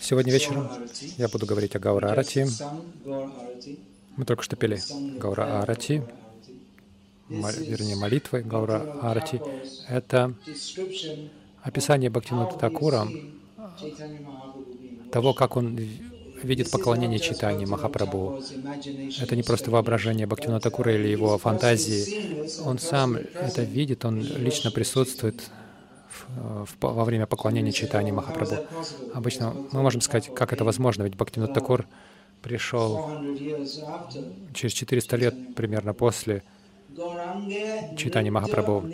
Сегодня вечером я буду говорить о Гаура Арати. Мы только что пели Гаура Арати, вернее, молитвы Гаура Арати. Это описание Бхактивинода Такура того, как он видит поклонение читания Махапрабху. Это не просто воображение Бхактивинода Такура или его фантазии. Он сам это видит, он лично присутствует в, в, во время поклонения читания Махапрабху. Обычно мы можем сказать, как это возможно, ведь Бхактивинода Такур пришел через 400 лет примерно после читания Махапрабху.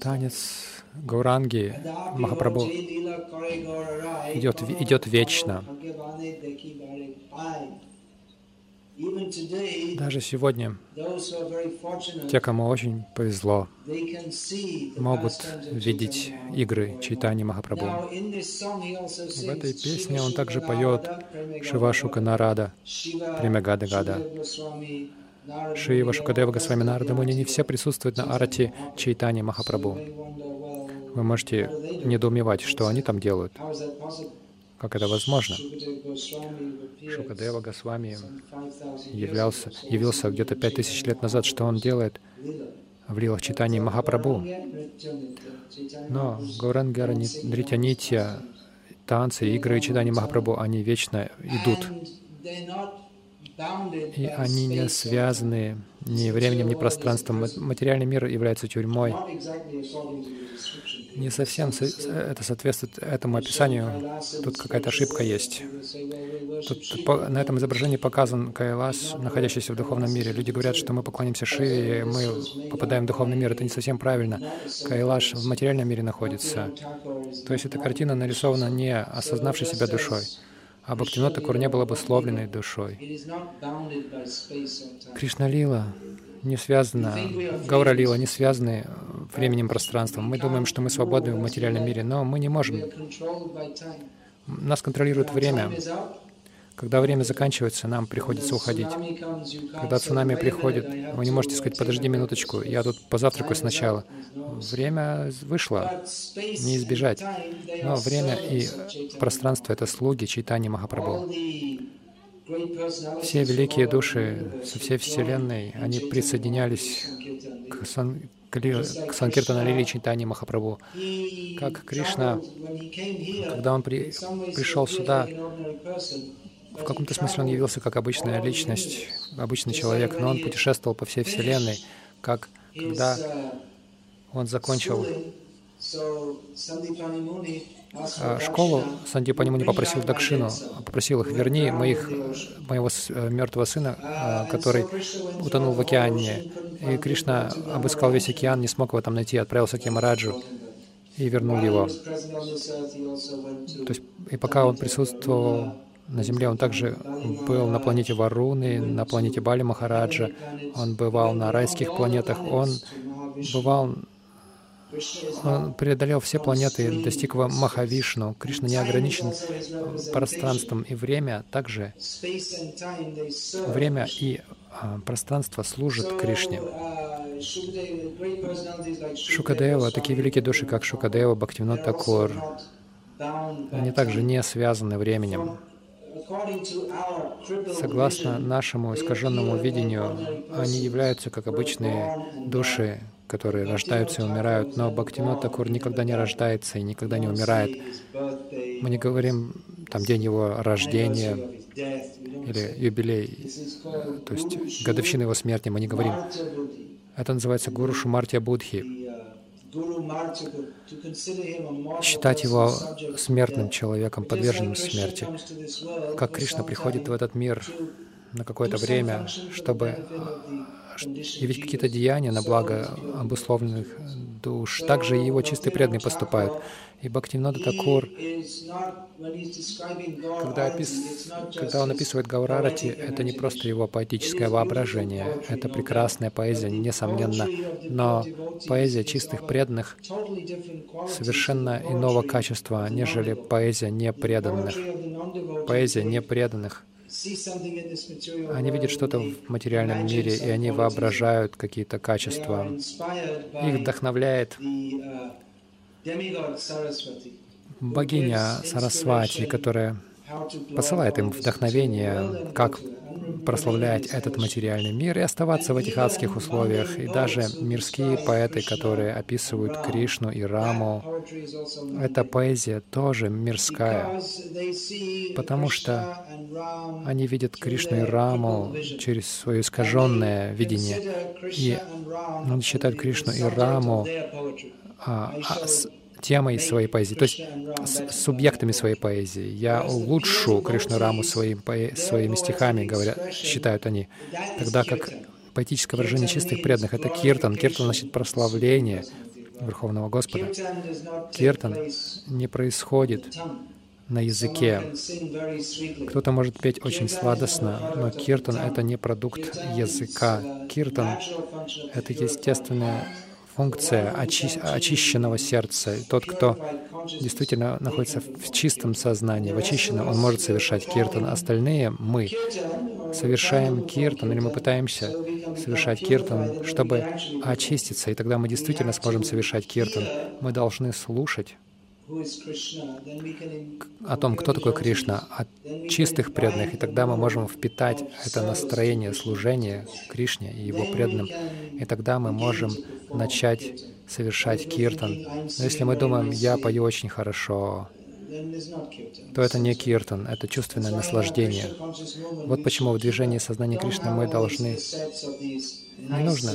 Танец Гауранги Махапрабху идет, идет вечно. Даже сегодня те, кому очень повезло, могут видеть игры Чайтани Махапрабху. В этой песне он также поет Шивашука Нарада, Премя Гада Гада. Шива Шукадева Госвами Нарада Муни не все присутствуют на арате Чайтани Махапрабху. Вы можете недоумевать, что они там делают. Как это возможно? Шукадева Госвами являлся, явился где-то пять тысяч лет назад. Что он делает в лилах читании Махапрабху? Но Гурангара Нритянитья, танцы, игры и читания Махапрабху, они вечно идут. И они не связаны ни временем, ни пространством. Материальный мир является тюрьмой не совсем это соответствует этому описанию. Тут какая-то ошибка есть. Тут на этом изображении показан Кайлас, находящийся в духовном мире. Люди говорят, что мы поклонимся Шиве, и мы попадаем в духовный мир. Это не совсем правильно. Кайлаш в материальном мире находится. То есть эта картина нарисована не осознавшей себя душой. А Бхактинот Такур не был обусловленной душой. Кришна Лила не связана, Гаура Лила не связаны временем, пространством. Мы думаем, что мы свободны в материальном мире, но мы не можем. Нас контролирует время. Когда время заканчивается, нам приходится уходить. Когда цунами приходит, вы не можете сказать, подожди минуточку, я тут позавтракаю сначала. Время вышло, не избежать. Но время и пространство — это слуги читания Махапрабху. Все великие души со всей Вселенной, они присоединялись к, сан, к Санкиртана Лили Чайтани Махапрабху. Как Кришна, когда он при, пришел сюда, в каком-то смысле он явился как обычная личность, обычный человек, но он путешествовал по всей Вселенной, как когда он закончил а, школу, Сандипани не попросил Дакшину, попросил их, верни моих, моего э, мертвого сына, а, который утонул в океане. И Кришна обыскал весь океан, не смог его там найти, отправился к Ямараджу и вернул его. То есть, и пока он присутствовал на Земле, он также был на планете Варуны, на планете Бали Махараджа, он бывал на райских планетах, он бывал он преодолел все планеты, достиг Махавишну. Кришна не ограничен пространством и время. Также время и а, пространство служат Кришне. Шукадева, такие великие души, как Шукадева, Бхактивинод Такур, они также не связаны временем. Согласно нашему искаженному видению, они являются как обычные души, которые рождаются и умирают, но Бхактинот Такур никогда не рождается и никогда не умирает. Мы не говорим там день его рождения или юбилей, то есть годовщина его смерти, мы не говорим. Это называется Гуру Шумартия Будхи. Считать его смертным человеком, подверженным смерти. Как Кришна приходит в этот мир на какое-то время, чтобы явить какие-то деяния на благо обусловленных душ. Также и его чистые преданные поступают. И Бхактивинода Такур, когда, опис... когда он описывает Гаурарати, это не просто его поэтическое воображение, это прекрасная поэзия, несомненно, но поэзия чистых преданных совершенно иного качества, нежели поэзия непреданных. Поэзия непреданных они видят что-то в материальном мире, и они воображают какие-то качества. Их вдохновляет богиня Сарасвати, которая посылает им вдохновение, как прославлять этот материальный мир и оставаться в этих адских условиях. И даже мирские поэты, которые описывают Кришну и Раму, эта поэзия тоже мирская, потому что они видят Кришну и Раму через свое искаженное видение. И они считают Кришну и Раму а, а, темой своей поэзии, то есть с субъектами своей поэзии. Я улучшу Кришну Раму своим, своими стихами, говорят, считают они. Тогда как поэтическое выражение чистых преданных — это киртан. Киртан значит прославление Верховного Господа. Киртан не происходит на языке. Кто-то может петь очень сладостно, но киртан — это не продукт языка. Киртан — это естественное функция очи очищенного сердца. Тот, кто действительно находится в чистом сознании, в очищенном, он может совершать киртан. Остальные мы совершаем киртан, или мы пытаемся совершать киртан, чтобы очиститься, и тогда мы действительно сможем совершать киртан. Мы должны слушать о том, кто такой Кришна, от чистых преданных, и тогда мы можем впитать это настроение служения Кришне и его преданным, и тогда мы можем начать совершать киртан. Но если мы думаем, я пою очень хорошо, то это не киртан, это чувственное наслаждение. Вот почему в движении сознания Кришны мы должны... Не нужно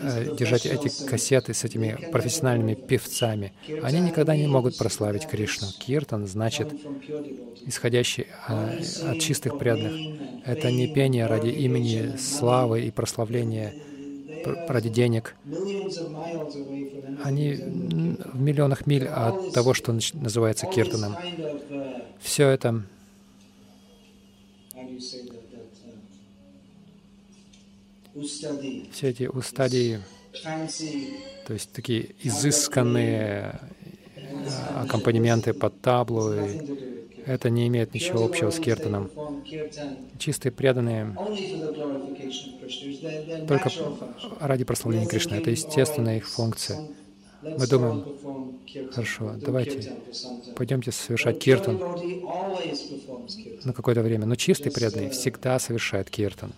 держать эти кассеты с этими профессиональными певцами. Они никогда не могут прославить Кришну. Киртан значит исходящий а, от чистых преданных. Это не пение ради имени, славы и прославления ради денег. Они в миллионах миль от того, что называется киртаном. Все это все эти устадии, то есть такие изысканные э, аккомпанементы под таблу, это не имеет ничего общего с киртаном. Чистые преданные только ради прославления Кришны. Это естественная их функция. Мы думаем, хорошо, давайте пойдемте совершать киртан на какое-то время. Но чистый преданный всегда совершает киртан.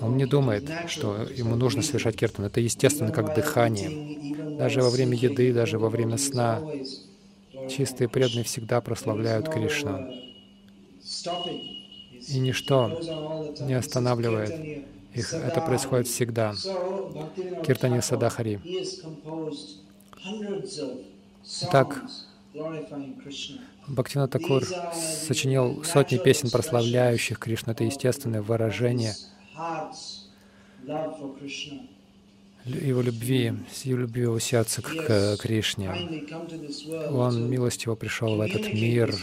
Он не думает, что ему нужно совершать киртан. Это естественно, как дыхание. Даже во время еды, даже во время сна чистые преданные всегда прославляют Кришну. И ничто не останавливает их. Это происходит всегда. Киртани Садахари. Итак, Бхактина Такур сочинил сотни песен, прославляющих Кришну. Это естественное выражение его любви, его любви его сердца к Кришне. Он милостиво пришел в этот мир,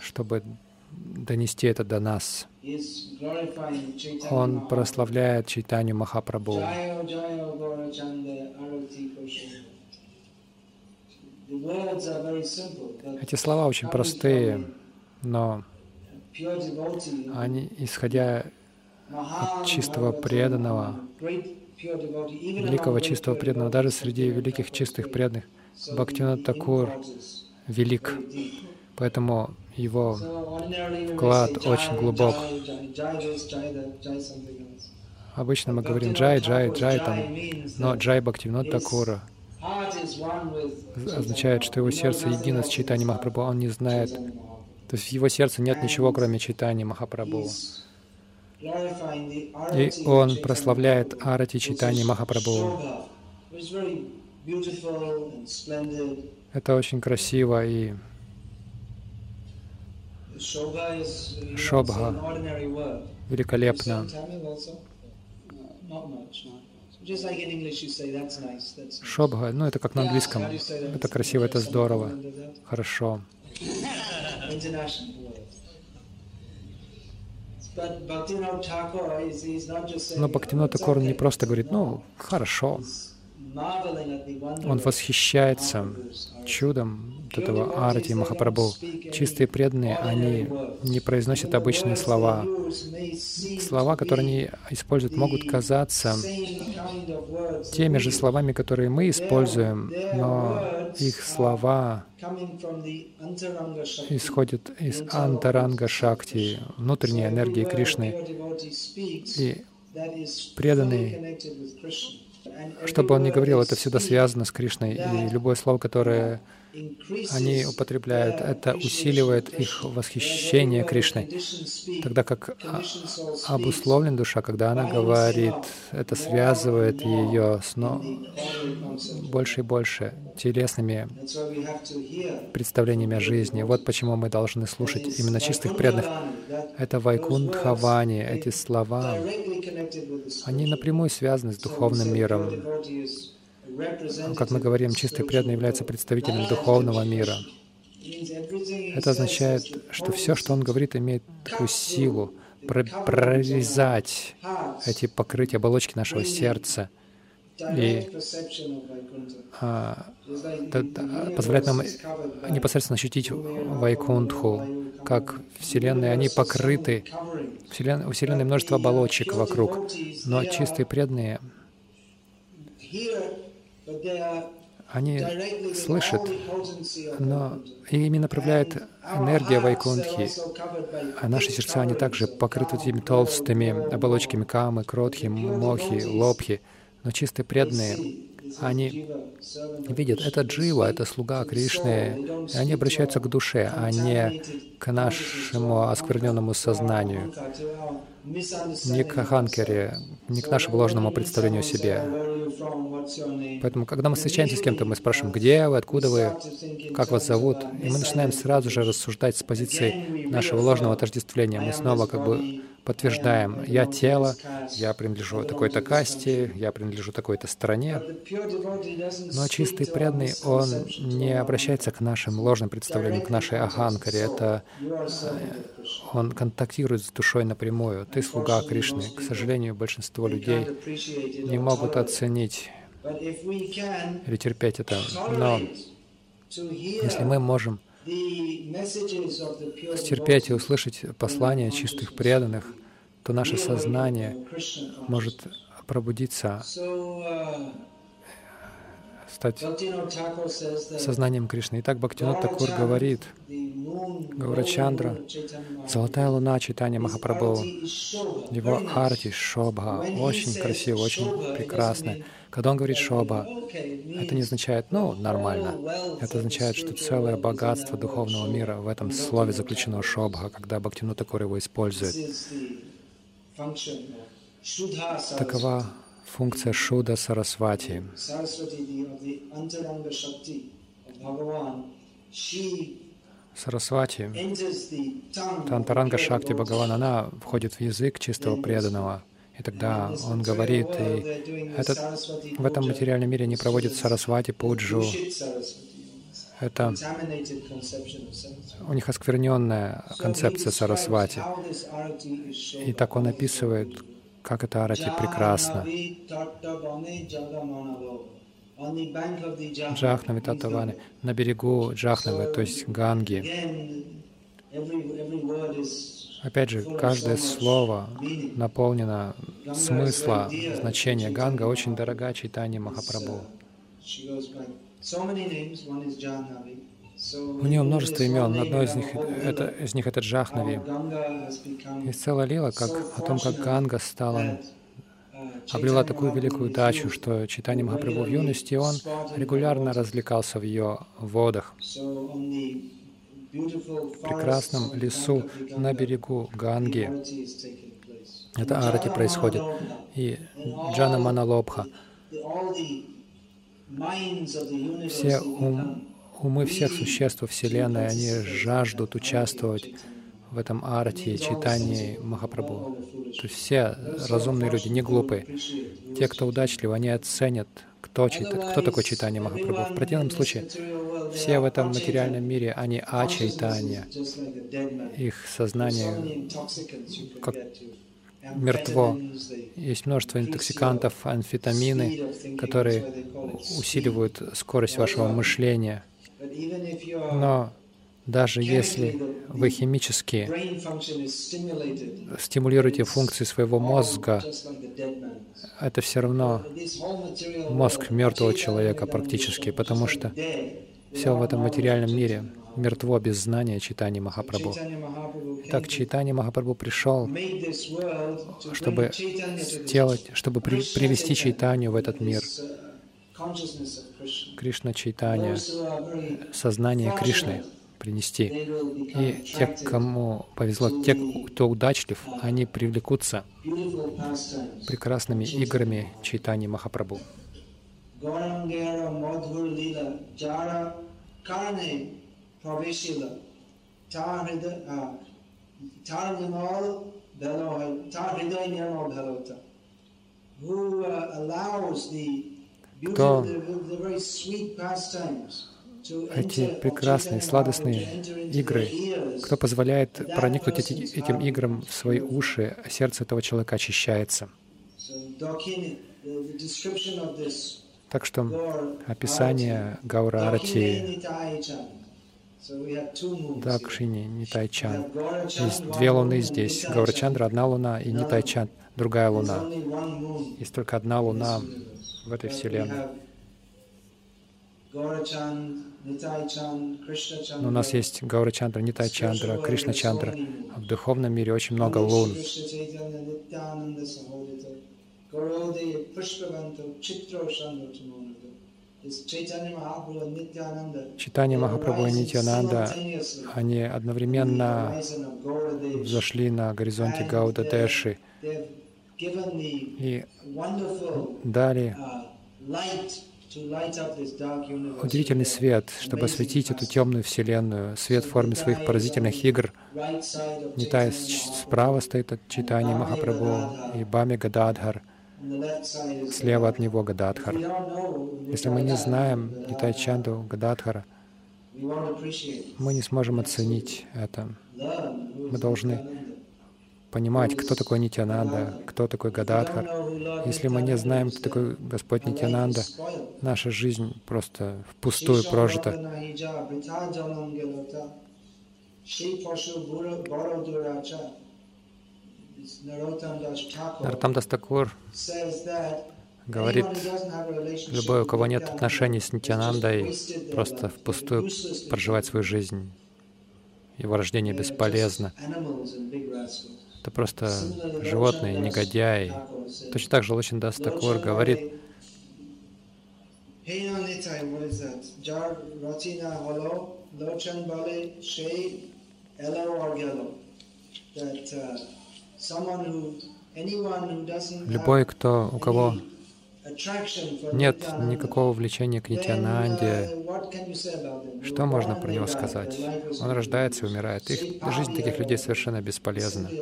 чтобы донести это до нас. Он прославляет Чайтанью Махапрабху. Эти слова очень простые, но они, исходя от чистого преданного, великого чистого преданного, даже среди великих чистых преданных, Бхактивинат Такур велик, поэтому его вклад очень глубок. Обычно мы говорим джай, джай, джай, там, но джай Бхактивинат Такура — означает, что его сердце едино с Чайтани Махапрабху. Он не знает, то есть в его сердце нет ничего, кроме Чайтани Махапрабху. И он прославляет Арати Чайтани Махапрабху. Это очень красиво и Шобха великолепно. Шобха, ну это как на английском. Это красиво, это здорово, хорошо. Но Бхактинот Такор не просто говорит, ну, хорошо. Он восхищается чудом этого Арти Махапрабху. Чистые преданные, они не произносят обычные слова. Слова, которые они используют, могут казаться теми же словами, которые мы используем, но их слова исходят из антаранга шакти, внутренней энергии Кришны. И преданный, что бы он ни говорил, это всегда связано с Кришной. И любое слово, которое они употребляют, это усиливает их восхищение Кришной. Тогда как обусловлен душа, когда она говорит, это связывает ее с но... больше и больше телесными представлениями о жизни. Вот почему мы должны слушать именно чистых преданных. Это Вайкунтхавани, эти слова, они напрямую связаны с духовным миром. Как мы говорим, чистый преданный является представителем духовного мира. Это означает, что все, что он говорит, имеет такую силу прорезать эти покрытия, оболочки нашего сердца и а, позволяет нам непосредственно ощутить Вайкунтху, как Вселенная, они покрыты, Вселен, у Вселенной множество оболочек вокруг, но чистые преданные они слышат, но ими направляет энергия Вайкунтхи, а наши сердца, они также покрыты этими толстыми оболочками камы, кротхи, мохи, лобхи, но чистые преданные они видят, это джива, это слуга Кришны, и они обращаются к душе, а не к нашему оскверненному сознанию, не к Ханкере, не к нашему ложному представлению о себе. Поэтому, когда мы встречаемся с кем-то, мы спрашиваем, где вы, откуда вы, как вас зовут, и мы начинаем сразу же рассуждать с позиции нашего ложного отождествления. Мы снова как бы подтверждаем, я тело, я принадлежу такой-то касте, я принадлежу такой-то стране. Но чистый преданный, он не обращается к нашим ложным представлениям, к нашей аханкаре. Это э, он контактирует с душой напрямую. Ты слуга Кришны. К сожалению, большинство людей не могут оценить или терпеть это. Но если мы можем стерпеть и услышать послания чистых преданных, то наше сознание может пробудиться, стать сознанием Кришны. Итак, Бхактинот Такур говорит, Гаурачандра, золотая луна читания Махапрабху, его арти, шобха, очень красиво, очень прекрасно. Когда он говорит «шоба», это не означает «ну, нормально». Это означает, что целое богатство духовного мира в этом слове заключено «шобха», когда Бхактину Такур его использует. Такова функция Шуда Сарасвати. Сарасвати, Тантаранга Шакти Бхагаван, она входит в язык чистого преданного. И тогда он говорит, и этот, в этом материальном мире не проводит Сарасвати Пуджу. Это у них оскверненная концепция Сарасвати. И так он описывает, как это арати прекрасно. Джахнави Татавани, на берегу Джахнавы, то есть Ганги. Опять же, каждое слово наполнено смысла, значения. Ганга очень дорога читание Махапрабху. У нее множество имен. Одно из них это, из них это Джахнави. И целая лила как, о том, как Ганга стала обрела такую великую дачу, что читание Махапрабху в юности он регулярно развлекался в ее водах прекрасном лесу на берегу Ганги. Это арати происходит. И Джана Маналобха. Все ум, умы всех существ Вселенной, они жаждут участвовать в этом арте, читании Махапрабху. То есть все разумные люди, не глупые. Те, кто удачливы, они оценят кто, читает, кто такой читание Махапрабху. В противном случае все в этом материальном мире, они ачайтанья. Их сознание как мертво. Есть множество интоксикантов, амфетамины, которые усиливают скорость вашего мышления. Но Даже если вы химически стимулируете функции своего мозга, это все равно мозг мертвого человека практически, потому что все в этом материальном мире мертво без знания Читани Махапрабху. Так Читани Махапрабху пришел, чтобы сделать, чтобы при, привести Чайтанию в этот мир. Кришна Чайтания, сознание Кришны принести. И те, кому повезло, те, кто удачлив, они привлекутся прекрасными играми Чайтани Махапрабху. Кто эти прекрасные, сладостные игры, кто позволяет проникнуть эти, этим играм в свои уши, сердце этого человека очищается. Так что описание Гаура Арати, Дакшини, Нитайчан. Есть две луны здесь. Гаурачандра — одна луна, и Нитайчан — другая луна. Есть только одна луна в этой вселенной. Но у нас есть Гаура Чандра, Нитай Чандра, Кришна Чандра. А в духовном мире очень много лун. Читание Махапрабху и Нитянанда, они одновременно зашли на горизонте Гауда Дэши и дали удивительный свет, чтобы осветить эту темную вселенную, свет в форме своих поразительных игр. Нитай справа стоит от читания Махапрабху и Бами Гададхар, слева от него Гададхар. Если мы не знаем Нитай Чанду Гададхара, мы не сможем оценить это. Мы должны понимать, кто такой Нитянанда, кто такой Гададхар. Если мы не знаем, кто такой Господь Нитянанда, наша жизнь просто впустую прожита. Нартам Дастакур говорит, любой, у кого нет отношений с Нитянандой, просто впустую проживать свою жизнь. Его рождение бесполезно это просто животные, негодяи. Точно так же Лочин Дас Такур говорит, Любой, кто, у кого нет никакого влечения к Нитянанде. Что можно про него сказать? Он рождается и умирает. Их, жизнь таких людей совершенно бесполезна.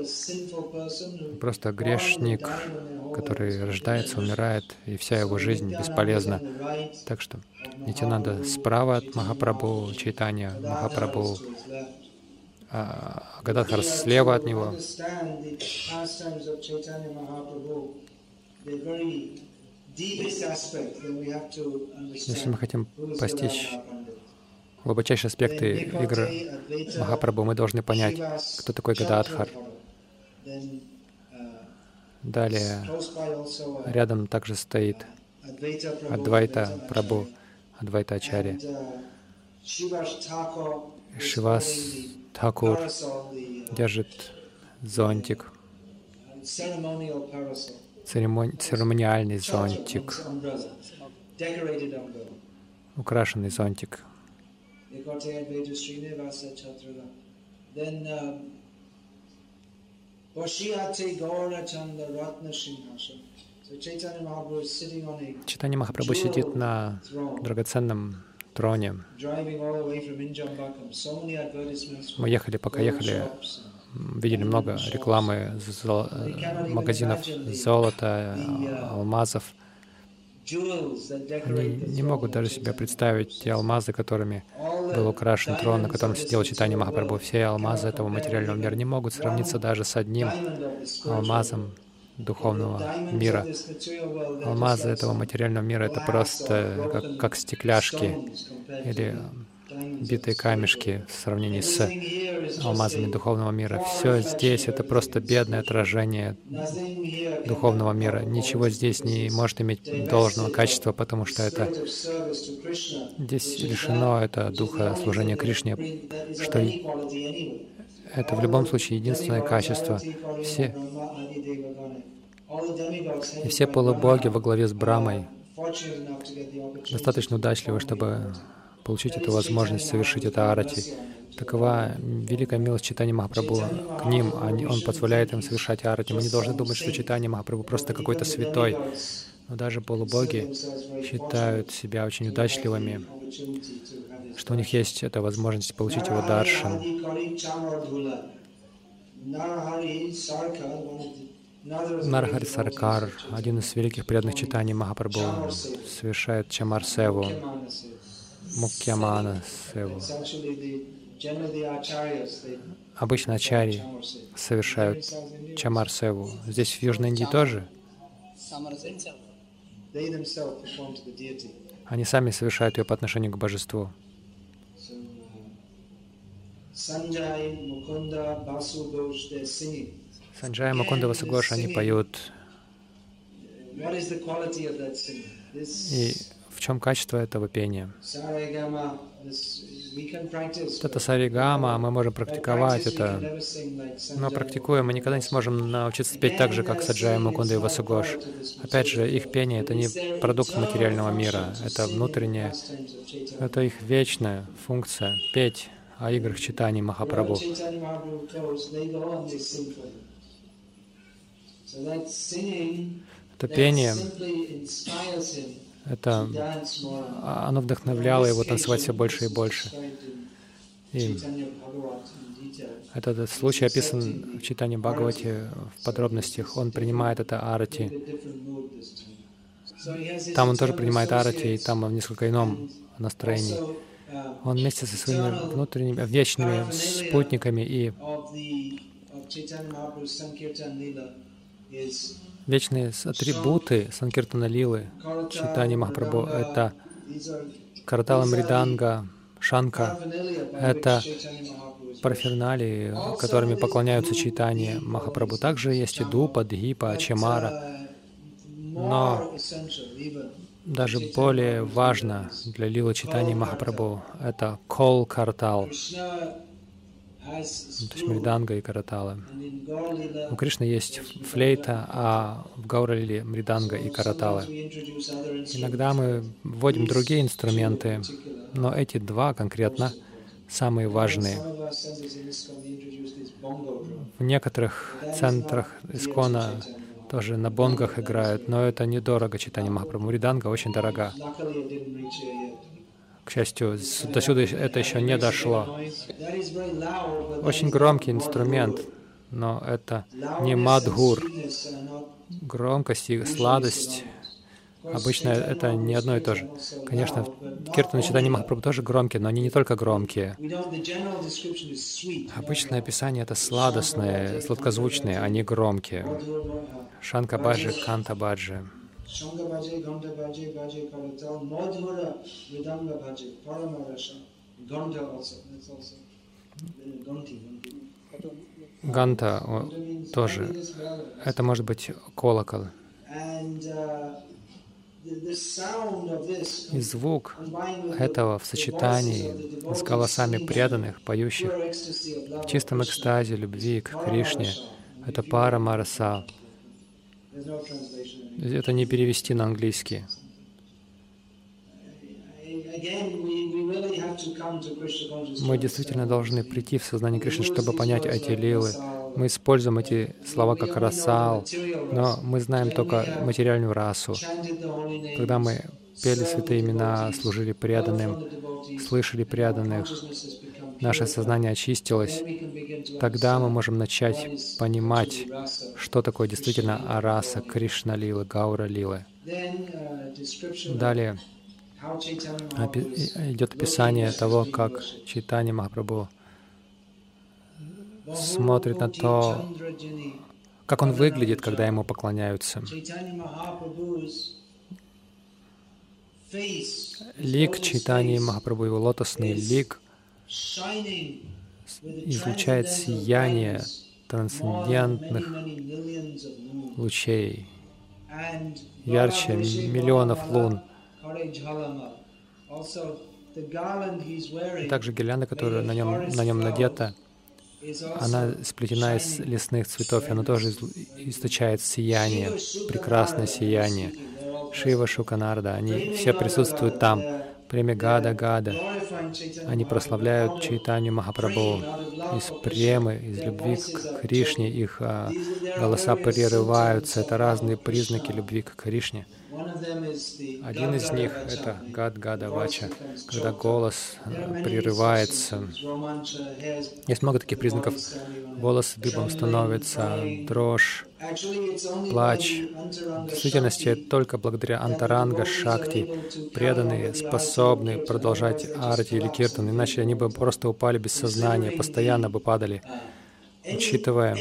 Просто грешник, который рождается, умирает, и вся его жизнь бесполезна. Так что Нитянанда справа от Махапрабху, Чайтанья Махапрабху, а Гададхар слева от него. Если мы хотим постичь глубочайшие аспекты игры Махапрабху, мы должны понять, кто такой Гададхар. Uh, Далее, рядом также стоит Адвайта Прабhu, Адвайта Ачарья. Uh, Шивас Такур держит зонтик церемониальный зонтик, украшенный зонтик. Читание Махапрабху сидит на драгоценном троне. Мы ехали, пока ехали, видели много рекламы магазинов золота, алмазов. Они не могут даже себе представить те алмазы, которыми был украшен трон, на котором сидел Читание Махапрабху. Все алмазы этого материального мира не могут сравниться даже с одним алмазом духовного мира. Алмазы этого материального мира — это просто как, как стекляшки или битые камешки в сравнении с алмазами духовного мира. Все здесь — это просто бедное отражение духовного мира. Ничего здесь не может иметь должного качества, потому что это здесь лишено это духа служения Кришне, что это в любом случае единственное качество. Все, и все полубоги во главе с Брамой достаточно удачливы, чтобы получить эту возможность совершить это арати. Такова великая милость читания Махапрабху к ним. Он позволяет им совершать арати. Мы не должны думать, что читание Махапрабху просто какой-то святой. Но даже полубоги считают себя очень удачливыми, что у них есть эта возможность получить его даршан. Нархари Саркар, один из великих преданных читаний Махапрабху, совершает Чамар Севу. Мукьямана Севу. Обычно ачари совершают Чамар Севу. Здесь в Южной Индии тоже. Они сами совершают ее по отношению к божеству. Санджай, Мукунда, Васугош, они поют. И в чем качество этого пения? Это саригама, мы можем практиковать это. Но практикуя, мы никогда не сможем научиться петь так же, как Саджая Мукунда и Васугош. Опять же, их пение — это не продукт материального мира, это внутреннее, это их вечная функция — петь о играх читаний Махапрабху. Это пение это а, оно вдохновляло его танцевать все больше и больше. И этот случай описан в читании Бхагавати в подробностях. Он принимает это арати. Там он тоже принимает арати, и там в несколько ином настроении. Он вместе со своими внутренними, вечными спутниками и Вечные атрибуты Санкиртана Лилы, Читани Махапрабху — это Каратала Мриданга, Шанка — это парферналии, которыми поклоняются Читани Махапрабху. Также есть и Дупа, Дхипа, Чамара. Но даже более важно для Лила Читани Махапрабху — это Кол Картал то есть мриданга и каратала. У Кришны есть флейта, а в Гауралиле мриданга и каратала. Иногда мы вводим другие инструменты, но эти два конкретно самые важные. В некоторых центрах Искона тоже на бонгах играют, но это недорого читание Махапрабху. Мриданга очень дорога. К счастью, до сюда это еще не дошло. Очень громкий инструмент, но это не мадгур. Громкость и сладость Обычно это не одно и то же. Конечно, киртаны читания Махапрабху тоже громкие, но они не только громкие. Обычное описание — это сладостное, сладкозвучное, а не громкие. Шанка Баджи, Баджи. Shanga bhaje, Ganta bhaje, bhaje Karatal, Madhura, Vedanga bhaje, Paramarasha, Ganta also, that's also, Ганта тоже. Это может быть колокол. И звук этого в сочетании с голосами преданных, поющих в чистом экстазе любви к Кришне, это пара Мараса. Это не перевести на английский. Мы действительно должны прийти в сознание Кришны, чтобы понять эти лилы. Мы используем эти слова как расал, но мы знаем только материальную расу. Когда мы пели святые имена, служили преданным, слышали преданных, наше сознание очистилось, тогда мы можем начать понимать, что такое действительно араса, Кришна Лилы, Гаура Лилы. Далее идет описание того, как Чайтанья Махапрабху смотрит на то, как он выглядит, когда ему поклоняются. лик Чайтани Махапрабху, его лотосный лик излучает сияние трансцендентных лучей, ярче миллионов лун. Также гирлянда, которая на нем, на нем надета, она сплетена из лесных цветов, и она тоже источает сияние, прекрасное сияние. Шива Шуканарда, они все присутствуют там. Премя Гада Гада. Они прославляют Чайтанью Махапрабху из премы, из любви к Кришне. Их а, голоса прерываются. Это разные признаки любви к Кришне. Один из них — это гад гада вача, когда голос э, прерывается. Есть много таких признаков. Волосы дыбом становятся, дрожь, плач. В действительности, только благодаря антаранга шакти преданные способны продолжать арти или киртан, иначе они бы просто упали без сознания, постоянно бы падали учитывая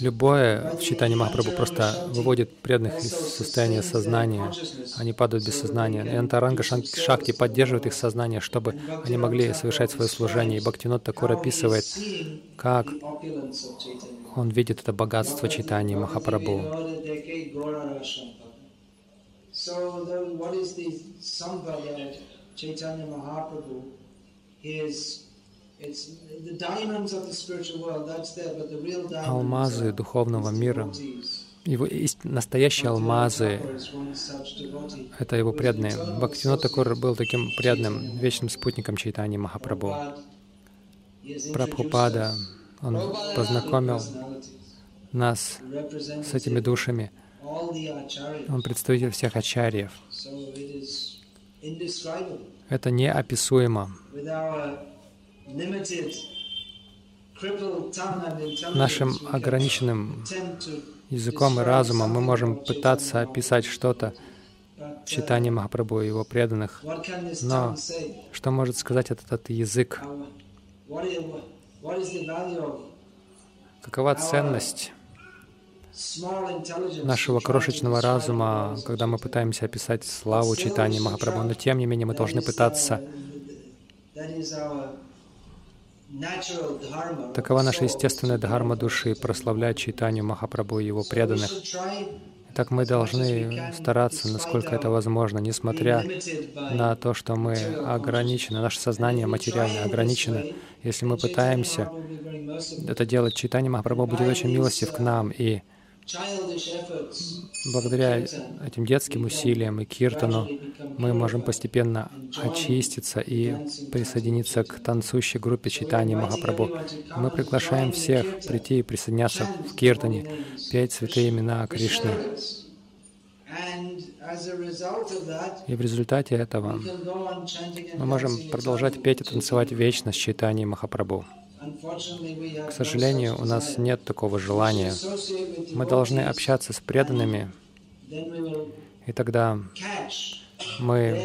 любое в читании Махапрабху просто выводит преданных из состояния сознания, они падают без сознания. И Антаранга Шакти поддерживает их сознание, чтобы они могли совершать свое служение. И Бхактинот Такур описывает, как он видит это богатство читания Махапрабху. So, what is the Sampradaya Chaitanya Mahaprabhu алмазы духовного мира, его настоящие алмазы — это его преданные. Бхактинот Такур был таким преданным, вечным спутником Чайтани Махапрабху. Прабхупада, он познакомил нас с этими душами. Он представитель всех ачарьев. Это неописуемо. Нашим ограниченным языком и разумом мы можем пытаться описать что-то в читании Махапрабху и его преданных. Но что может сказать этот, этот язык? Какова ценность нашего крошечного разума, когда мы пытаемся описать славу читания Махапрабху, но тем не менее мы должны пытаться. Такова наша естественная дхарма души, прославлять читанию Махапрабху и его преданных. Так мы должны стараться, насколько это возможно, несмотря на то, что мы ограничены, наше сознание материально ограничено. Если мы пытаемся это делать, читание Махапрабху будет очень милостив к нам, и Благодаря этим детским усилиям и киртану мы можем постепенно очиститься и присоединиться к танцующей группе читания Махапрабху. Мы приглашаем всех прийти и присоединяться в киртане, петь святые имена Кришны. И в результате этого мы можем продолжать петь и танцевать вечно с читанием Махапрабху. К сожалению, у нас нет такого желания. Мы должны общаться с преданными, и тогда мы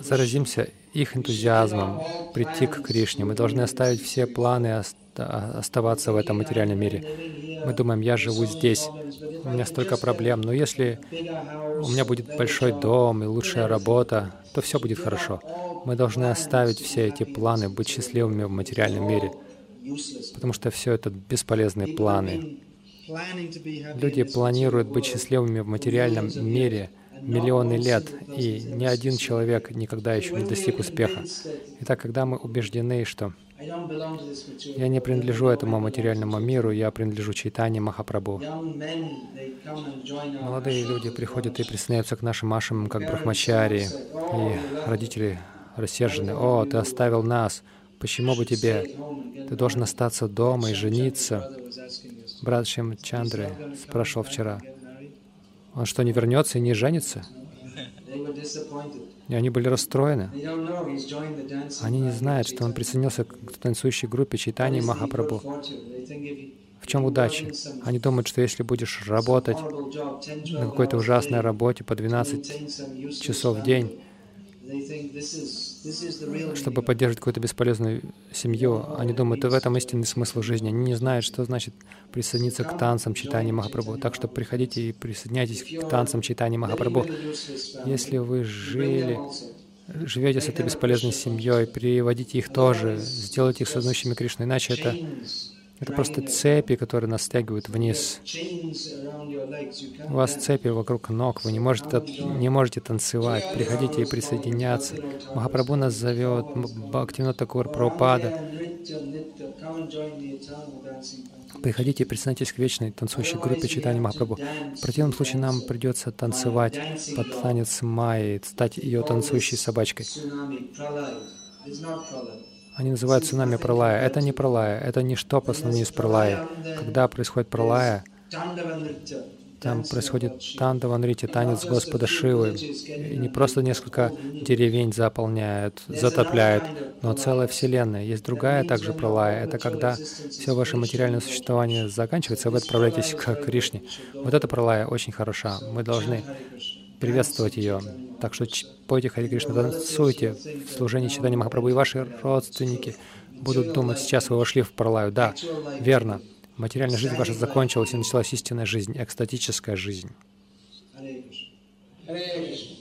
заразимся их энтузиазмом прийти к Кришне. Мы должны оставить все планы оставаться в этом материальном мире. Мы думаем, я живу здесь, у меня столько проблем, но если у меня будет большой дом и лучшая работа, то все будет хорошо. Мы должны оставить все эти планы, быть счастливыми в материальном мире, потому что все это бесполезные планы. Люди планируют быть счастливыми в материальном мире миллионы лет, и ни один человек никогда еще не достиг успеха. Итак, когда мы убеждены, что я не принадлежу этому материальному миру, я принадлежу Чайтане Махапрабху. Молодые люди приходят и присоединяются к нашим ашам, как брахмачари, и родители рассержены. «О, ты оставил нас! Почему бы тебе? Ты должен остаться дома и жениться!» Брат Шим Чандры спрашивал вчера. Он что, не вернется и не женится? И они были расстроены. Они не знают, что он присоединился к танцующей группе читания Махапрабху. В чем удача? Они думают, что если будешь работать на какой-то ужасной работе по 12 часов в день, чтобы поддерживать какую-то бесполезную семью. Они думают, в этом истинный смысл жизни. Они не знают, что значит присоединиться к танцам читания Махапрабху. Так что приходите и присоединяйтесь к танцам читания Махапрабху. Если вы жили, живете с этой бесполезной семьей, приводите их тоже, сделайте их сознающими Кришны, иначе это это просто цепи, которые нас стягивают вниз. У вас цепи вокруг ног, вы не можете, не можете танцевать. Приходите и присоединяться. Махапрабху нас зовет, Бхактивинод Такур, Прабхупада. Приходите и присоединяйтесь к вечной танцующей группе читания Махапрабху. В противном случае нам придется танцевать под танец Майи, стать ее танцующей собачкой. Они называют цунами пролая. Это не пролая, это ничто по сравнению с пролая. Когда происходит пролая, там происходит тандаванрити, танец Господа Шивы. И не просто несколько деревень заполняют, затопляют, но целая Вселенная. Есть другая также пролая. Это когда все ваше материальное существование заканчивается, вы отправляетесь к Кришне. Вот эта пролая очень хороша. Мы должны приветствовать ее. Так что пойте Хари Кришна, танцуйте в служении читания Махапрабху, и ваши родственники будут думать, сейчас вы вошли в Пралаю. Да, верно. Материальная жизнь ваша закончилась, и началась истинная жизнь, экстатическая жизнь. Hare Krishna.